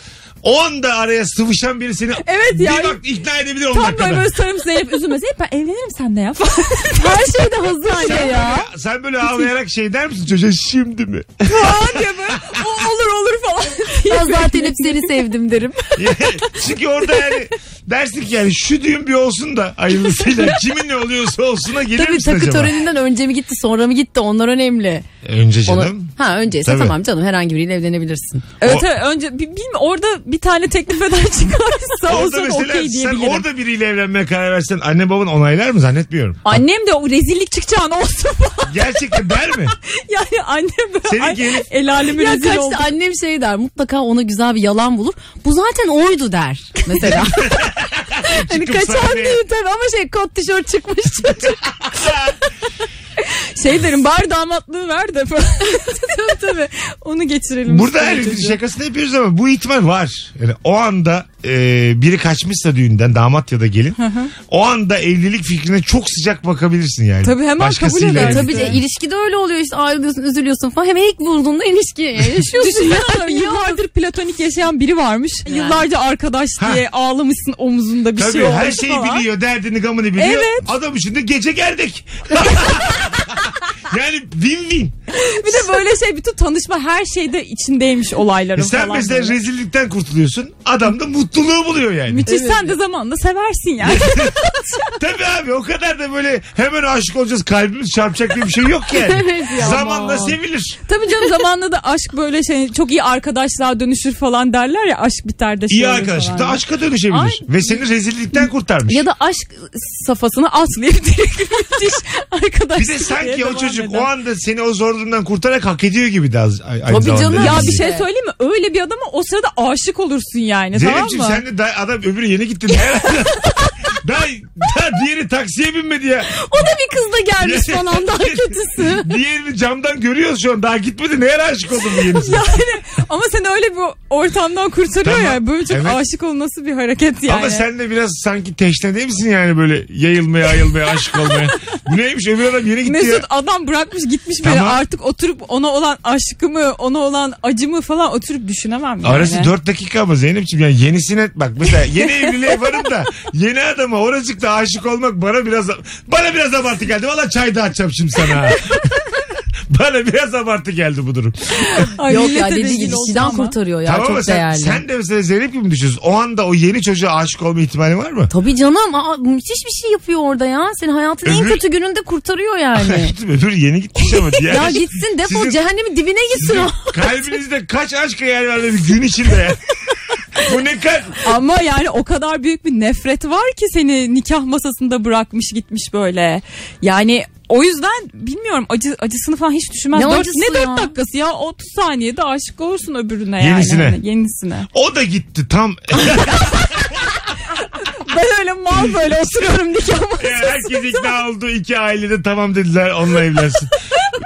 O anda araya sıvışan biri seni Evet bir yani. bak ikna edebilir 10 Tam dakikada. böyle böyle sarıp Zeynep üzülme. Zeynep ben evlenirim sen de ya. Her şey de hazır Sen ya. sen böyle ağlayarak şey der misin çocuğa şimdi mi? falan diye böyle o, olur olur falan. Ben zaten hep seni sevdim derim. Çünkü orada yani Dersin ki yani şu düğün bir olsun da hayırlısıyla kimin ne oluyorsa olsuna gelir Tabii misin takı acaba? töreninden önce mi gitti sonra mı gitti onlar önemli. Önce Ona- canım. ha önceyse Tabii. tamam canım herhangi biriyle evlenebilirsin. Evet O- evet önce bi- bilmiyorum orada bir tane teklif eden çıkarsa o zaman okey sen diyebilirim. orada biriyle evlenmeye karar versen anne baban onaylar mı zannetmiyorum. Annem de o rezillik çıkacağını olsun. Gerçekten der mi? yani annem böyle Senin el alemi Ya rezil oldu. annem şey der mutlaka ona güzel bir yalan bulur. Bu zaten oydu der mesela. hani kaçan değil tabii ama şey kot tişört çıkmış çocuk. Şey derim bari damatlığı ver de falan. tabii tabii onu geçirelim. Burada üstüne her çocuğu. şakasını yapıyoruz ama bu ihtimal var. Yani o anda e, biri kaçmışsa düğünden damat ya da gelin o anda evlilik fikrine çok sıcak bakabilirsin yani. Tabii hemen Başkasıyla kabul eder. tabii de ilişkide öyle oluyor işte ayrılıyorsun üzülüyorsun falan. Hemen ilk bulduğunda ilişki yaşıyorsun. Düşünsene yıllardır platonik yaşayan biri varmış. Yıllarca arkadaş Ha. diye ağlamışsın omuzunda bir Tabii şey olmuş her şeyi falan. biliyor derdini gamını biliyor. Evet. Adam şimdi gece gerdek. Yani win win. Bir de böyle şey bütün tanışma her şeyde içindeymiş olayların E sen falan. mesela böyle. rezillikten kurtuluyorsun. Adam da mutluluğu buluyor yani. Müthiş sen de zamanla seversin yani. Tabii abi o kadar da böyle hemen aşık olacağız kalbimiz çarpacak diye bir şey yok yani. Evet ya. Zamanla Aman. sevilir. Tabii canım zamanla da aşk böyle şey çok iyi arkadaşlığa dönüşür falan derler ya aşk biter de şey İyi olur arkadaşlık da falan. aşka dönüşebilir. Ay. Ve seni rezillikten kurtarmış. Ya da aşk safhasını atlayıp direkt müthiş arkadaşlık. bir de sanki o devam çocuk o anda seni o zor durumdan kurtarak hak ediyor gibi de az, aynı Tabii zamanda. canım. Ya bir şey söyleyeyim mi? Öyle bir adama o sırada aşık olursun yani tamam Zeynep'ciğim mı? sen de adam öbürü yeni gitti. Daha, daha diğeri taksiye binmedi ya. O da bir kız da gelmiş falan daha kötüsü. Diğerini camdan görüyoruz şu an. Daha gitmedi. Neye aşık oldun bu yenisi? Yani ama seni öyle bir ortamdan kurtarıyor Tamam. ya. Böyle çok Evet. aşık olması bir hareket yani. Ama sen de biraz sanki teşne değil misin yani böyle yayılmaya ayılmaya aşık olmaya. Bu neymiş öbür adam yeni gitti Mesut ya. adam bırakmış gitmiş böyle Tamam. artık oturup ona olan aşkımı ona olan acımı falan oturup düşünemem yani. Arası 4 dakika ama Zeynep'ciğim yani yenisine bak mesela yeni evliliğe varım da yeni adama oracıkta aşık olmak bana biraz bana biraz abartı geldi. Valla çay dağıtacağım şimdi sana. bana biraz abartı geldi bu durum. Ay, Yok ya dediği gibi ama. kurtarıyor ya tamam ama çok sen, değerli. sen de mesela Zeynep gibi mi düşünüyorsun? O anda o yeni çocuğa aşık olma ihtimali var mı? Tabii canım aa, müthiş bir şey yapıyor orada ya. Seni hayatın en Öbür- kötü gününde kurtarıyor yani. Öbür yeni gitmiş ama diğer. ya gitsin defol Sizin- cehennemin dibine gitsin o. kalbinizde kaç aşk hayal var bir gün içinde ya. Bu ne kalp? Ama yani o kadar büyük bir nefret var ki seni nikah masasında bırakmış gitmiş böyle. Yani o yüzden bilmiyorum acı acısını falan hiç düşünmez. Ne Dört- ne dört ya? dakikası ya 30 saniyede aşık olursun öbürüne yani. Yenisine. Yenisine. O da gitti tam. Ben öyle mal böyle oturuyorum nikah masasında. Herkes ikna oldu. iki ailede tamam dediler onunla evlensin.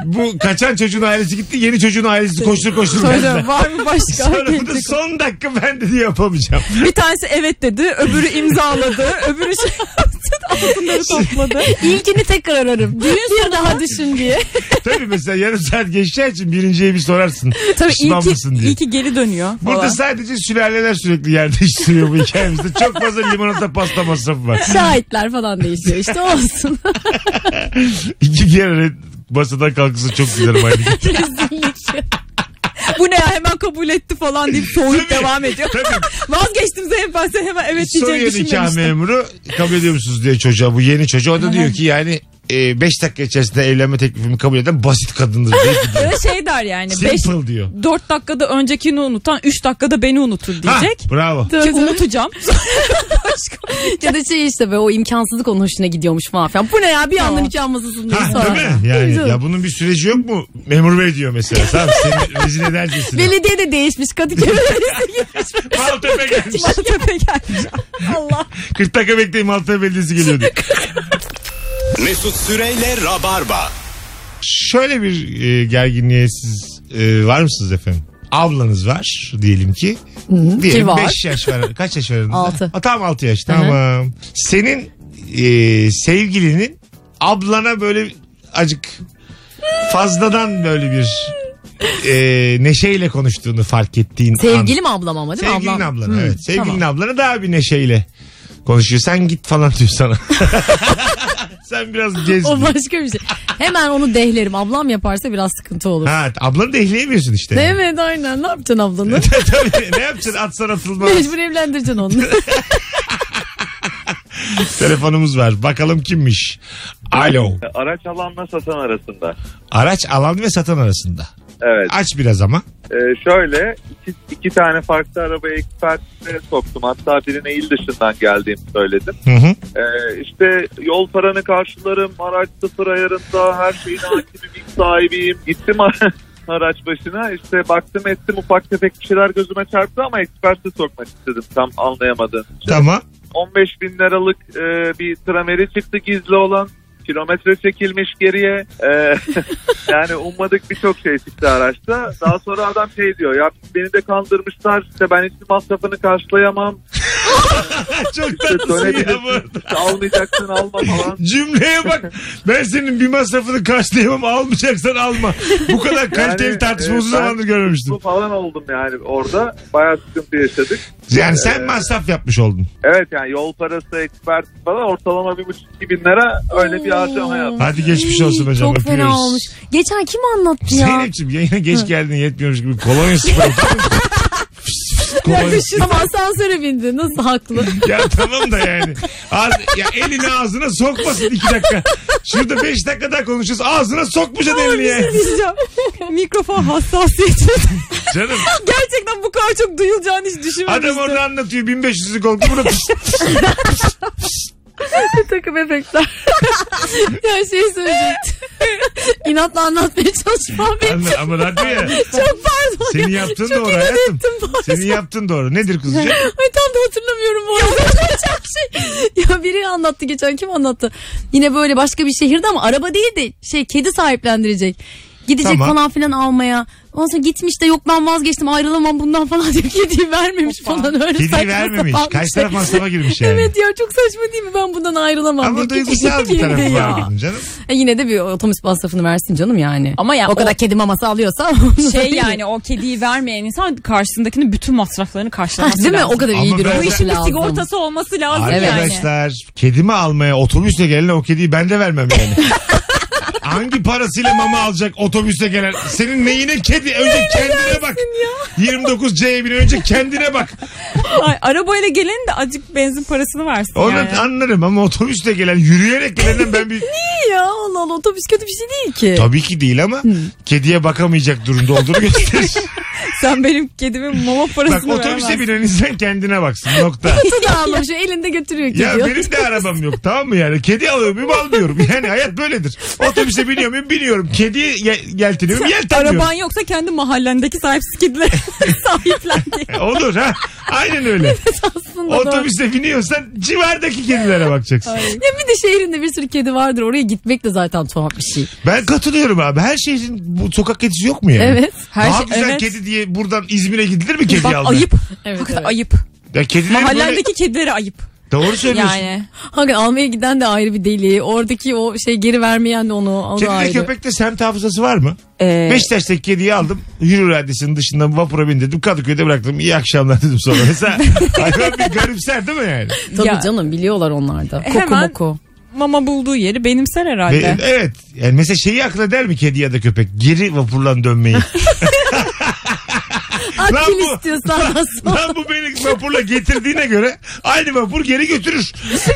Bu kaçan çocuğun ailesi gitti. Yeni çocuğun ailesi koştur koştur. Sonra var mı başka? Sonra bu da son dakika ben dedi yapamayacağım. Bir tanesi evet dedi, öbürü imzaladı, öbürü şey altınları topladı. İlkini tekrar ararım. bir daha düşün diye. Tabii mesela yarım saat geçeceği için birinciye bir sorarsın. Tabii ilki, mısın diye. ilki geri dönüyor. Burada falan. sadece sülaleler sürekli yer değiştiriyor bu hikayemizde. Çok fazla limonata pasta masrafı var. Şahitler falan değişiyor işte olsun. İki kere masadan kalkısı çok gülerim aynı gün. Bu ne ya hemen kabul etti falan deyip soğuyup Tabii, devam ediyor. tabii. Vazgeçtim Zeynep ben sen hemen evet Soruyor diyeceğini nikah düşünmemiştim. memuru kabul ediyor musunuz diye çocuğa bu yeni çocuğa. O da diyor ki yani 5 dakika içerisinde evlenme teklifimi kabul eden basit kadındır diye. Öyle şey der yani. 5 Simple diyor. 4 dakikada öncekini unutan 3 dakikada beni unutur Ha, diyecek. bravo. Ki unutacağım. ya da şey işte be o imkansızlık onun hoşuna gidiyormuş falan filan. Bu ne ya bir anda Tamam. nikah masasında Ha, sonra. değil mi? Yani ya bunun bir süreci yok mu? Memur bey diyor mesela. Tamam seni rezil edercesine. Belediye de değişmiş Kadıköy Belediyesi gitmiş. Maltepe gelmiş. Maltepe gelmiş. Allah. 40 dakika bekleyin Maltepe Belediyesi geliyor diyor. Mesut Süreyle Rabarba. Şöyle bir e, gerginliğe siz e, var mısınız efendim? Ablanız var diyelim ki. Diyelim Ki var. 5 yaş var. Kaç yaş var aranızda? Altı. Ha, tamam 6 yaş. hı. Tamam. Senin e, sevgilinin ablana böyle acık fazladan böyle bir e, neşeyle konuştuğunu fark ettiğin an. Sevgilim ablam ama değil mi? Sevgilin ablam. Hı, evet. Sevgilin tamam. ablana daha bir neşeyle konuşuyor. Sen git falan diyor sana. Sen biraz gez. O başka bir şey. Hemen onu dehlerim. Ablam yaparsa biraz sıkıntı olur. Ha, ablanı da ehleyemiyorsun işte. Evet aynen. Ne yapacaksın ablanı? Tabii ne yapacaksın atsan atılmaz. Mecbur evlendireceksin onu. Telefonumuz var. Bakalım kimmiş? Alo. Araç alanla satan arasında. Araç alan ve satan arasında. Evet. Aç biraz ama. Ee, şöyle iki, iki tane farklı arabaya ekspertize soktum. Hatta birine il dışından geldiğimi söyledim. Hı hı. Ee, işte yol paranı karşılarım. Araç sıfır ayarında. Her şeyin hakimim. ilk sahibiyim. Gittim araç başına. işte baktım ettim ufak tefek bir şeyler gözüme çarptı ama eksperte sokmak istedim tam anlayamadığım için. Tamam. 15 bin liralık e, bir trameri çıktı gizli olan. Kilometre çekilmiş geriye. E, yani ummadık birçok şey çıktı araçta. Daha sonra adam şey diyor ya beni de kandırmışlar işte ben hiçbir masrafını karşılayamam. Çok İşte tatlısın ya bu dönebilirsin almayacaksın alma falan. Cümleye bak. Ben senin bir masrafını karşılayamam almayacaksan alma. Bu kadar kaliteli Yani, tartışma e, uzun zamandır görmemiştim. Bu falan oldum yani orada. Bayağı sıkıntı yaşadık. Yani sen Ee, masraf yapmış oldun. Evet yani yol parası, ekspert falan ortalama bir buçuk iki bin lira öyle bir harcama yaptım. Hadi geçmiş olsun hocam. Çok fena olmuş. Geçen kim anlattı ya? Zeynep'ciğim yayına geç geldin yetmiyormuş gibi kolonya sıfır. Ama asansöre bindi. Nasıl haklı? Ya tamam da yani. Ağz, ya elini ağzına sokmasın iki dakika. Şurada beş dakika daha konuşacağız. Ağzına sokmayacaksın elini ya. Diyeceğim. Mikrofon hassasiyeti. Canım Gerçekten bu kadar çok duyulacağını hiç düşünmemiştim. adam orada anlatıyor 1500'lük oldu. Burada pis, bir takım efektler. ya şey söyleyecektim. İnatla anlatmaya çalışmam benim. Anla- ama radyo ya. Çok pardon. Senin ya. yaptığın Çok doğru inat hayatım. ettim. Senin yaptığın doğru. Nedir kuzucuğum? Ay tam da hatırlamıyorum bu arada. Şey. Ya biri anlattı geçen kim anlattı? Yine böyle başka bir şehirde ama araba değil de şey kedi sahiplendirecek. Gidecek Tamam. falan filan almaya. Ondan sonra gitmiş de yok ben vazgeçtim ayrılamam bundan falan diye kediyi vermemiş falan öyle Kediyi saçma vermemiş. sapan bir Kaç şey. taraf masrafa girmiş yani. Evet ya çok saçma değil mi ben bundan ayrılamam Ama diye. duygusal bir tarafı ya. var bunun canım. E yine de bir otobüs masrafını versin canım yani. Ama ya o kadar o- kedi maması alıyorsa. Şey yani o kediyi vermeyen insan karşısındakinin bütün masraflarını karşılaması Değil mi? lazım. O kadar Ama iyi ben- Bu işin bir lazım. sigortası olması lazım yani. Arkadaşlar kedimi almaya otobüsle gelene o kediyi ben de vermem yani. Hangi parasıyla mama alacak otobüste gelen? Senin neyine kedi? Önce kendine bak. 29 C'ye bin önce kendine bak. Ay, arabayla gelenin de azıcık benzin parasını versin Onu yani. anlarım ama otobüste gelen yürüyerek gelenden ben bir... İyi ya Allah Allah otobüs kötü bir şey değil ki. Tabii ki değil ama kediye bakamayacak durumda olduğunu gösterir. Sen benim kedimin mama Bak parasını otobüse veremezsin. binen insan kendine baksın nokta. Kutu da şu elinde götürüyor kedi. Ya benim de arabam yok tamam mı yani? Kedi alıyorum muyum almıyorum. Yani hayat böyledir. Otobüse biniyor muyum biniyorum. Kediye ye- yelteniyorum yeltenmiyorum. Araban yoksa kendi mahallendeki sahipsiz kedileri sahiplen diye. E, Olur ha. Aynen öyle. Aslında doğru. Otobüste biniyorsan civardaki kedilere bakacaksın. Ya bir de şehrinde bir sürü kedi vardır. Oraya gitmek de zaten tuhaf bir şey. Ben katılıyorum abi. Her şehrin bu sokak kedisi yok mu yani? Evet. Her Daha şey- güzel evet. kedi diye buradan İzmir'e gidilir mi kedi Bak almaya? ayıp. Evet, Hakikaten evet. ayıp. Ya kedileri böyle... Kedilere ayıp. Doğru söylüyorsun. Yani. Hakikaten almaya giden de ayrı bir deli. Oradaki o şey geri vermeyen de onu. O da Kedide ayrı. köpekte semt hafızası var mı? Ee, Beşiktaş'taki kediyi aldım. Yürü radyasının dışından vapura bindirdim. Kadıköy'de bıraktım. İyi akşamlar dedim sonra. Mesela hayvan bir garipser değil mi yani? Tabii Ya. canım biliyorlar onlar da. Koku Hemen- moku. mama bulduğu yeri benimser herhalde. Ve- evet. Yani mesela şeyi akıl eder mi kedi ya da köpek? Geri vapurlan dönmeyi. Lan Akbil bu- istiyorsan? Lan bu beni vapurla getirdiğine göre aynı vapur geri götürür.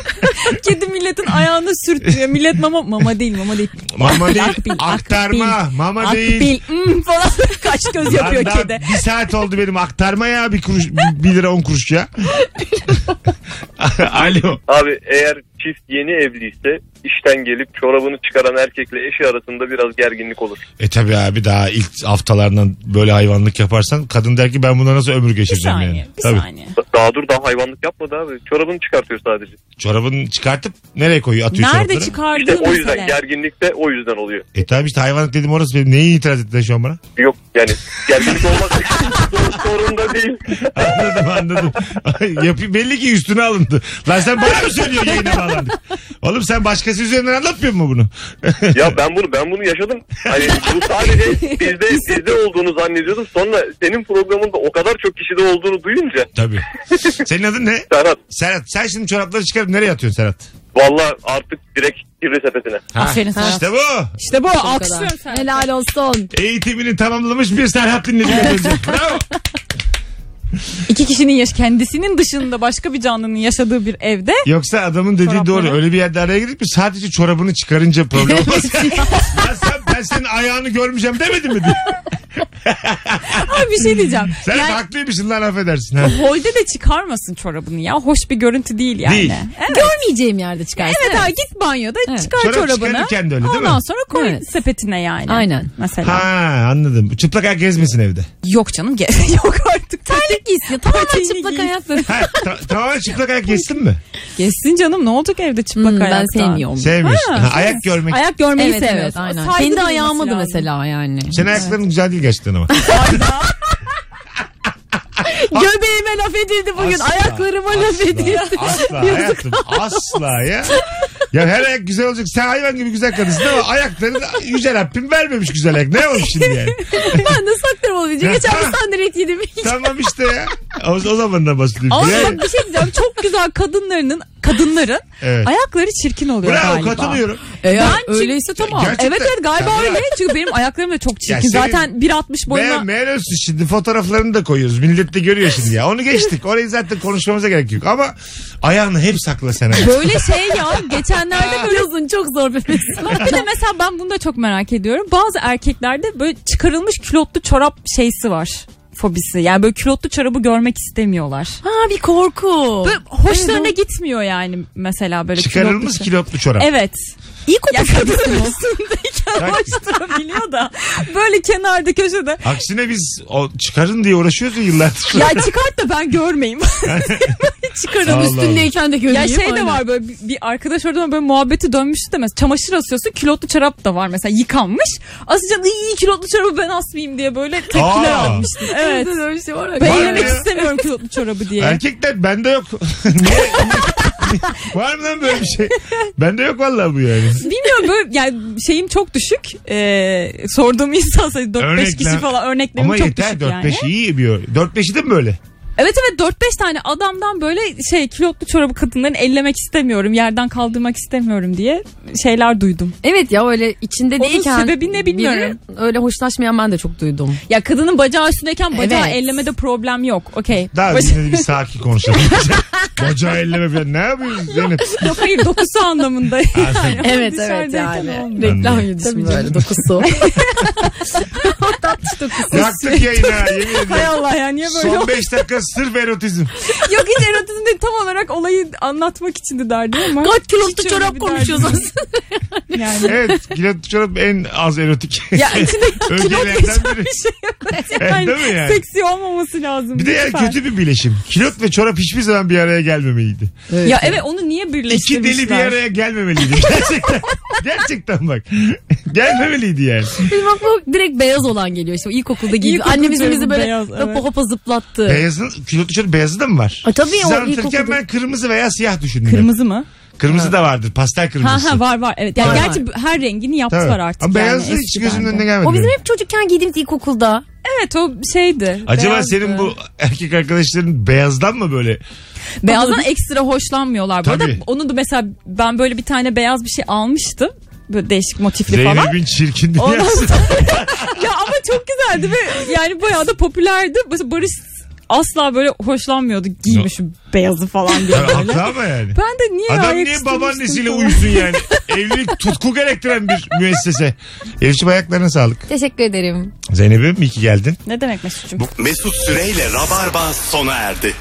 Kedi milletin ayağını sürtüyor. Millet mama mama değil mama değil. Mama değil. Akbil, aktarma. akbil, Mama değil. Akbil mm, falan kaç göz yapıyor Lan kedi. Bir saat oldu benim aktarma ya bir kuruş bir lira on kuruş ya. Alo. Abi eğer çift yeni evliyse işten gelip çorabını çıkaran erkekle eşi arasında biraz gerginlik olur. E tabi abi daha ilk haftalarından böyle hayvanlık yaparsan kadın der ki ben buna nasıl ömür Bir geçireceğim saniye yani. bir Tabii. saniye. Daha dur daha hayvanlık yapmadı abi. Çorabını çıkartıyor sadece. Çorabını çıkartıp nereye koyuyor atıyor Nerede çorapları? çıkardığı İşte o yüzden mesele. gerginlik de o yüzden oluyor. E tabi işte hayvanlık dedim orası benim. Neyi itiraz ettin şu an bana? Yok yani gerginlik olmak zorunda değil. anladım anladım. Belli ki üstüne alındı. Lan sen bana mı söylüyorsun yayına bağlandık? Oğlum sen başkası üzerinden anlatmıyor mu bunu? Ya ben bunu ben bunu yaşadım. Hani bu sadece bizde bizde olduğunu zannediyordum. Sonra senin programında o kadar çok kişide olduğunu duyunca Tabii. Senin adın ne? Serhat Serhat. Sen şimdi çorapları çıkarıp nereye atıyorsun Serhat? valla artık direkt kirli sepetine. Ha, Aferin Serhat. İşte bu. İşte bu sen. Helal olsun. Eğitimini tamamlamış bir Serhat önce. Bravo. İki kişinin yaş kendisinin dışında başka bir canlının yaşadığı bir evde Yoksa adamın dediği Çorapları. doğru. Öyle bir yerde araya gidip mi sadece çorabını çıkarınca problem olmaz. ya sen, ben senin ayağını görmeyeceğim demedim mi diye. Abi bir şey diyeceğim. Sen yani haklıymışsın lan affedersin. Ha. holde de çıkarmasın çorabını ya. Hoş bir görüntü değil yani. Değil. Evet. Görmeyeceğim yerde çıkarsın. Evet, abi git banyoda Evet. çıkar Çorap çorabını. de öyle değil mi? Ondan sonra koy Evet. sepetine yani. Aynen. Mesela. Ha anladım. Çıplak ayak gezmesin evde. Yok canım ge- yok artık. Terlik giysin. ya, Tamamen çıplak ayakları. Ha, ta- tamamen çıplak ayak gezsin mi? Geçsin canım ne olacak evde çıplak Hmm, ben ayakta. sevmiyorum. Sevmiyorsun. Ha, Ha, ayak görmek. Ayak görmeyi Evet seviyor. evet aynen. Kendi duyması ayağıma da lazım. mesela yani. Senin ayakların güzel değil gerçekten ama. Göbeğime laf edildi bugün. Asla, Ayaklarıma laf edildi. Asla hayatım asla ya. Ya her ayak güzel olacak. Sen hayvan gibi güzel kadınsın ama ayakları da Yüce Rabbim vermemiş güzel ayak. Ne olmuş şimdi yani? ben de saklarım olmayacak. Geçen bir sandalet yedim. tamam işte ya. O, o zaman da bahsediyorum. Ama Yani- bak bir şey diyeceğim. Çok güzel kadınlarının kadınların Evet. ayakları çirkin oluyor Bravo galiba. katılıyorum. Eğer Ben çünkü- öyleyse tamam. Gerçekten. Evet evet galiba Ya öyle. Çünkü benim ayaklarım da çok çirkin. Senin- Zaten 1.60 boyuna Beğen, beğeniyorsun şimdi fotoğraflarını da koyuyoruz. Millet de görüyor şimdi ya. Onu geçtik. Orayı zaten konuşmamıza gerek yok. Ama ayağını hep sakla sen. böyle şey ya geçenlerde böyle Yazın çok zor bir mesele. bir de mesela ben bunu da çok merak ediyorum. Bazı erkeklerde böyle çıkarılmış külotlu çorap şeysi var. Fobisi. Yani böyle külotlu çorabı görmek istemiyorlar. Ha bir korku. Böyle hoşlarına gitmiyor yani mesela böyle Çıkarılmış külotlu çorap. kilotlu çorap. Evet. İlk Ya okul kadının üstündeyken hoş durabiliyor da böyle kenarda köşede. Aksine biz o çıkarın diye uğraşıyoruz ya yıllardır. Ya çıkart da ben görmeyeyim. Çıkarın üstündeyken de göreyim. Ya şey de var böyle bir, bir arkadaş oradan böyle muhabbeti dönmüştü de mesela çamaşır asıyorsun külotlu çorap da var mesela yıkanmış. Asacağım iyi külotlu çorabı ben asmayayım diye böyle tepkiler Aa. almıştım. Evet. Evet öyle bir şey var. ya. Ben Var yemek ya. istemiyorum külotlu çorabı diye. Erkekler bende yok. Niye? Var mı lan böyle bir şey? Bende yok vallahi bu yani. Bilmiyorum böyle yani şeyim çok düşük. Ee, sorduğum insan sayısı 4-5 Örnekler- kişi falan örneklerim Ama çok yeter düşük 4-5 yani. iyi bir 4-5'i de mi böyle? Evet evet 4-5 tane adamdan böyle şey kilotlu çorabı kadınların ellemek istemiyorum, yerden kaldırmak istemiyorum diye şeyler duydum. Evet ya öyle içinde Onun değilken. sebebi ne bilmiyorum. biri öyle hoşlaşmayan ben de çok duydum. Ya kadının bacağı üstündeyken bacağı Evet. ellemede problem yok. Okey. Daha Baca- bir sakin konuşalım. Bacağı elleme falan. Ne yapıyorsun Zeynep? Yok hayır dokusu anlamında. Yani Evet evet yani. olmuyor. Reklam yedi Tabii şimdi canım. böyle dokusu. Tatlış dokusu. Yaktık yayını yemin ediyorum. Hay Allah ya niye böyle Son oldu? 5 dakika sırf erotizm. Yok hiç erotizm değil tam olarak olayı anlatmak içindi derdi ama. Kaç kilotlu çorap konuşuyoruz aslında. Yani. Evet kilotlu çorap en az erotik. Ya içinde kilot geçen biri. bir şey yok. Evet, Yani, değil mi yani? Seksi olmaması lazım. Bir de yani kötü bir bileşim. Kilot ve çorap hiçbir zaman bir araya gelmemeliydi. Ya evet onu niye İki birleştirmişler? deli bir araya gelmemeliydi. Gerçekten. Gerçekten bak. Gelmemeliydi yani. Benim aklıma direkt beyaz olan geliyor. İşte ilkokulda giydi. Çorabı bizi böyle beyaz, hopa evet. hopa zıplattı. Beyazın, kilotlu çorap beyazı da mı var? A, tabii Siz o anlatırken ilkokulda. ben kırmızı veya siyah düşündüm. Kırmızı mı? Kırmızı da vardır. Pastel Ha kırmızısı. ha var var evet. Yani Var, gerçi her rengini yaptılar Tabii. artık. Ama yani beyazı hiç eskiden gözümün de. önüne gelmedi. O bizim hep çocukken giydiğimiz ilkokulda. Evet o şeydi. Acaba beyazdı. senin bu erkek arkadaşların beyazdan mı böyle? Beyazdan ekstra hoşlanmıyorlar. Bu arada Tabii. onu da mesela ben böyle bir tane beyaz bir şey almıştım. Böyle değişik motifli falan. Zeynep'in çirkin Ondan dünyası. ya ama çok güzeldi ve yani bayağı da popülerdi. Mesela Barış asla böyle hoşlanmıyordu giymüşüm beyazı falan diye böyle. Haklı ama yani. Ben de niye Adam ayak niye istemiştim babaannesiyle falan. uyusun yani? Evlilik tutku gerektiren bir müessese. Elif'ciğim ayaklarına sağlık. Teşekkür ederim. Zeynep'im iyi ki geldin. Ne demek Mesut'cum? Mesut Süreyle Rabarba sona erdi.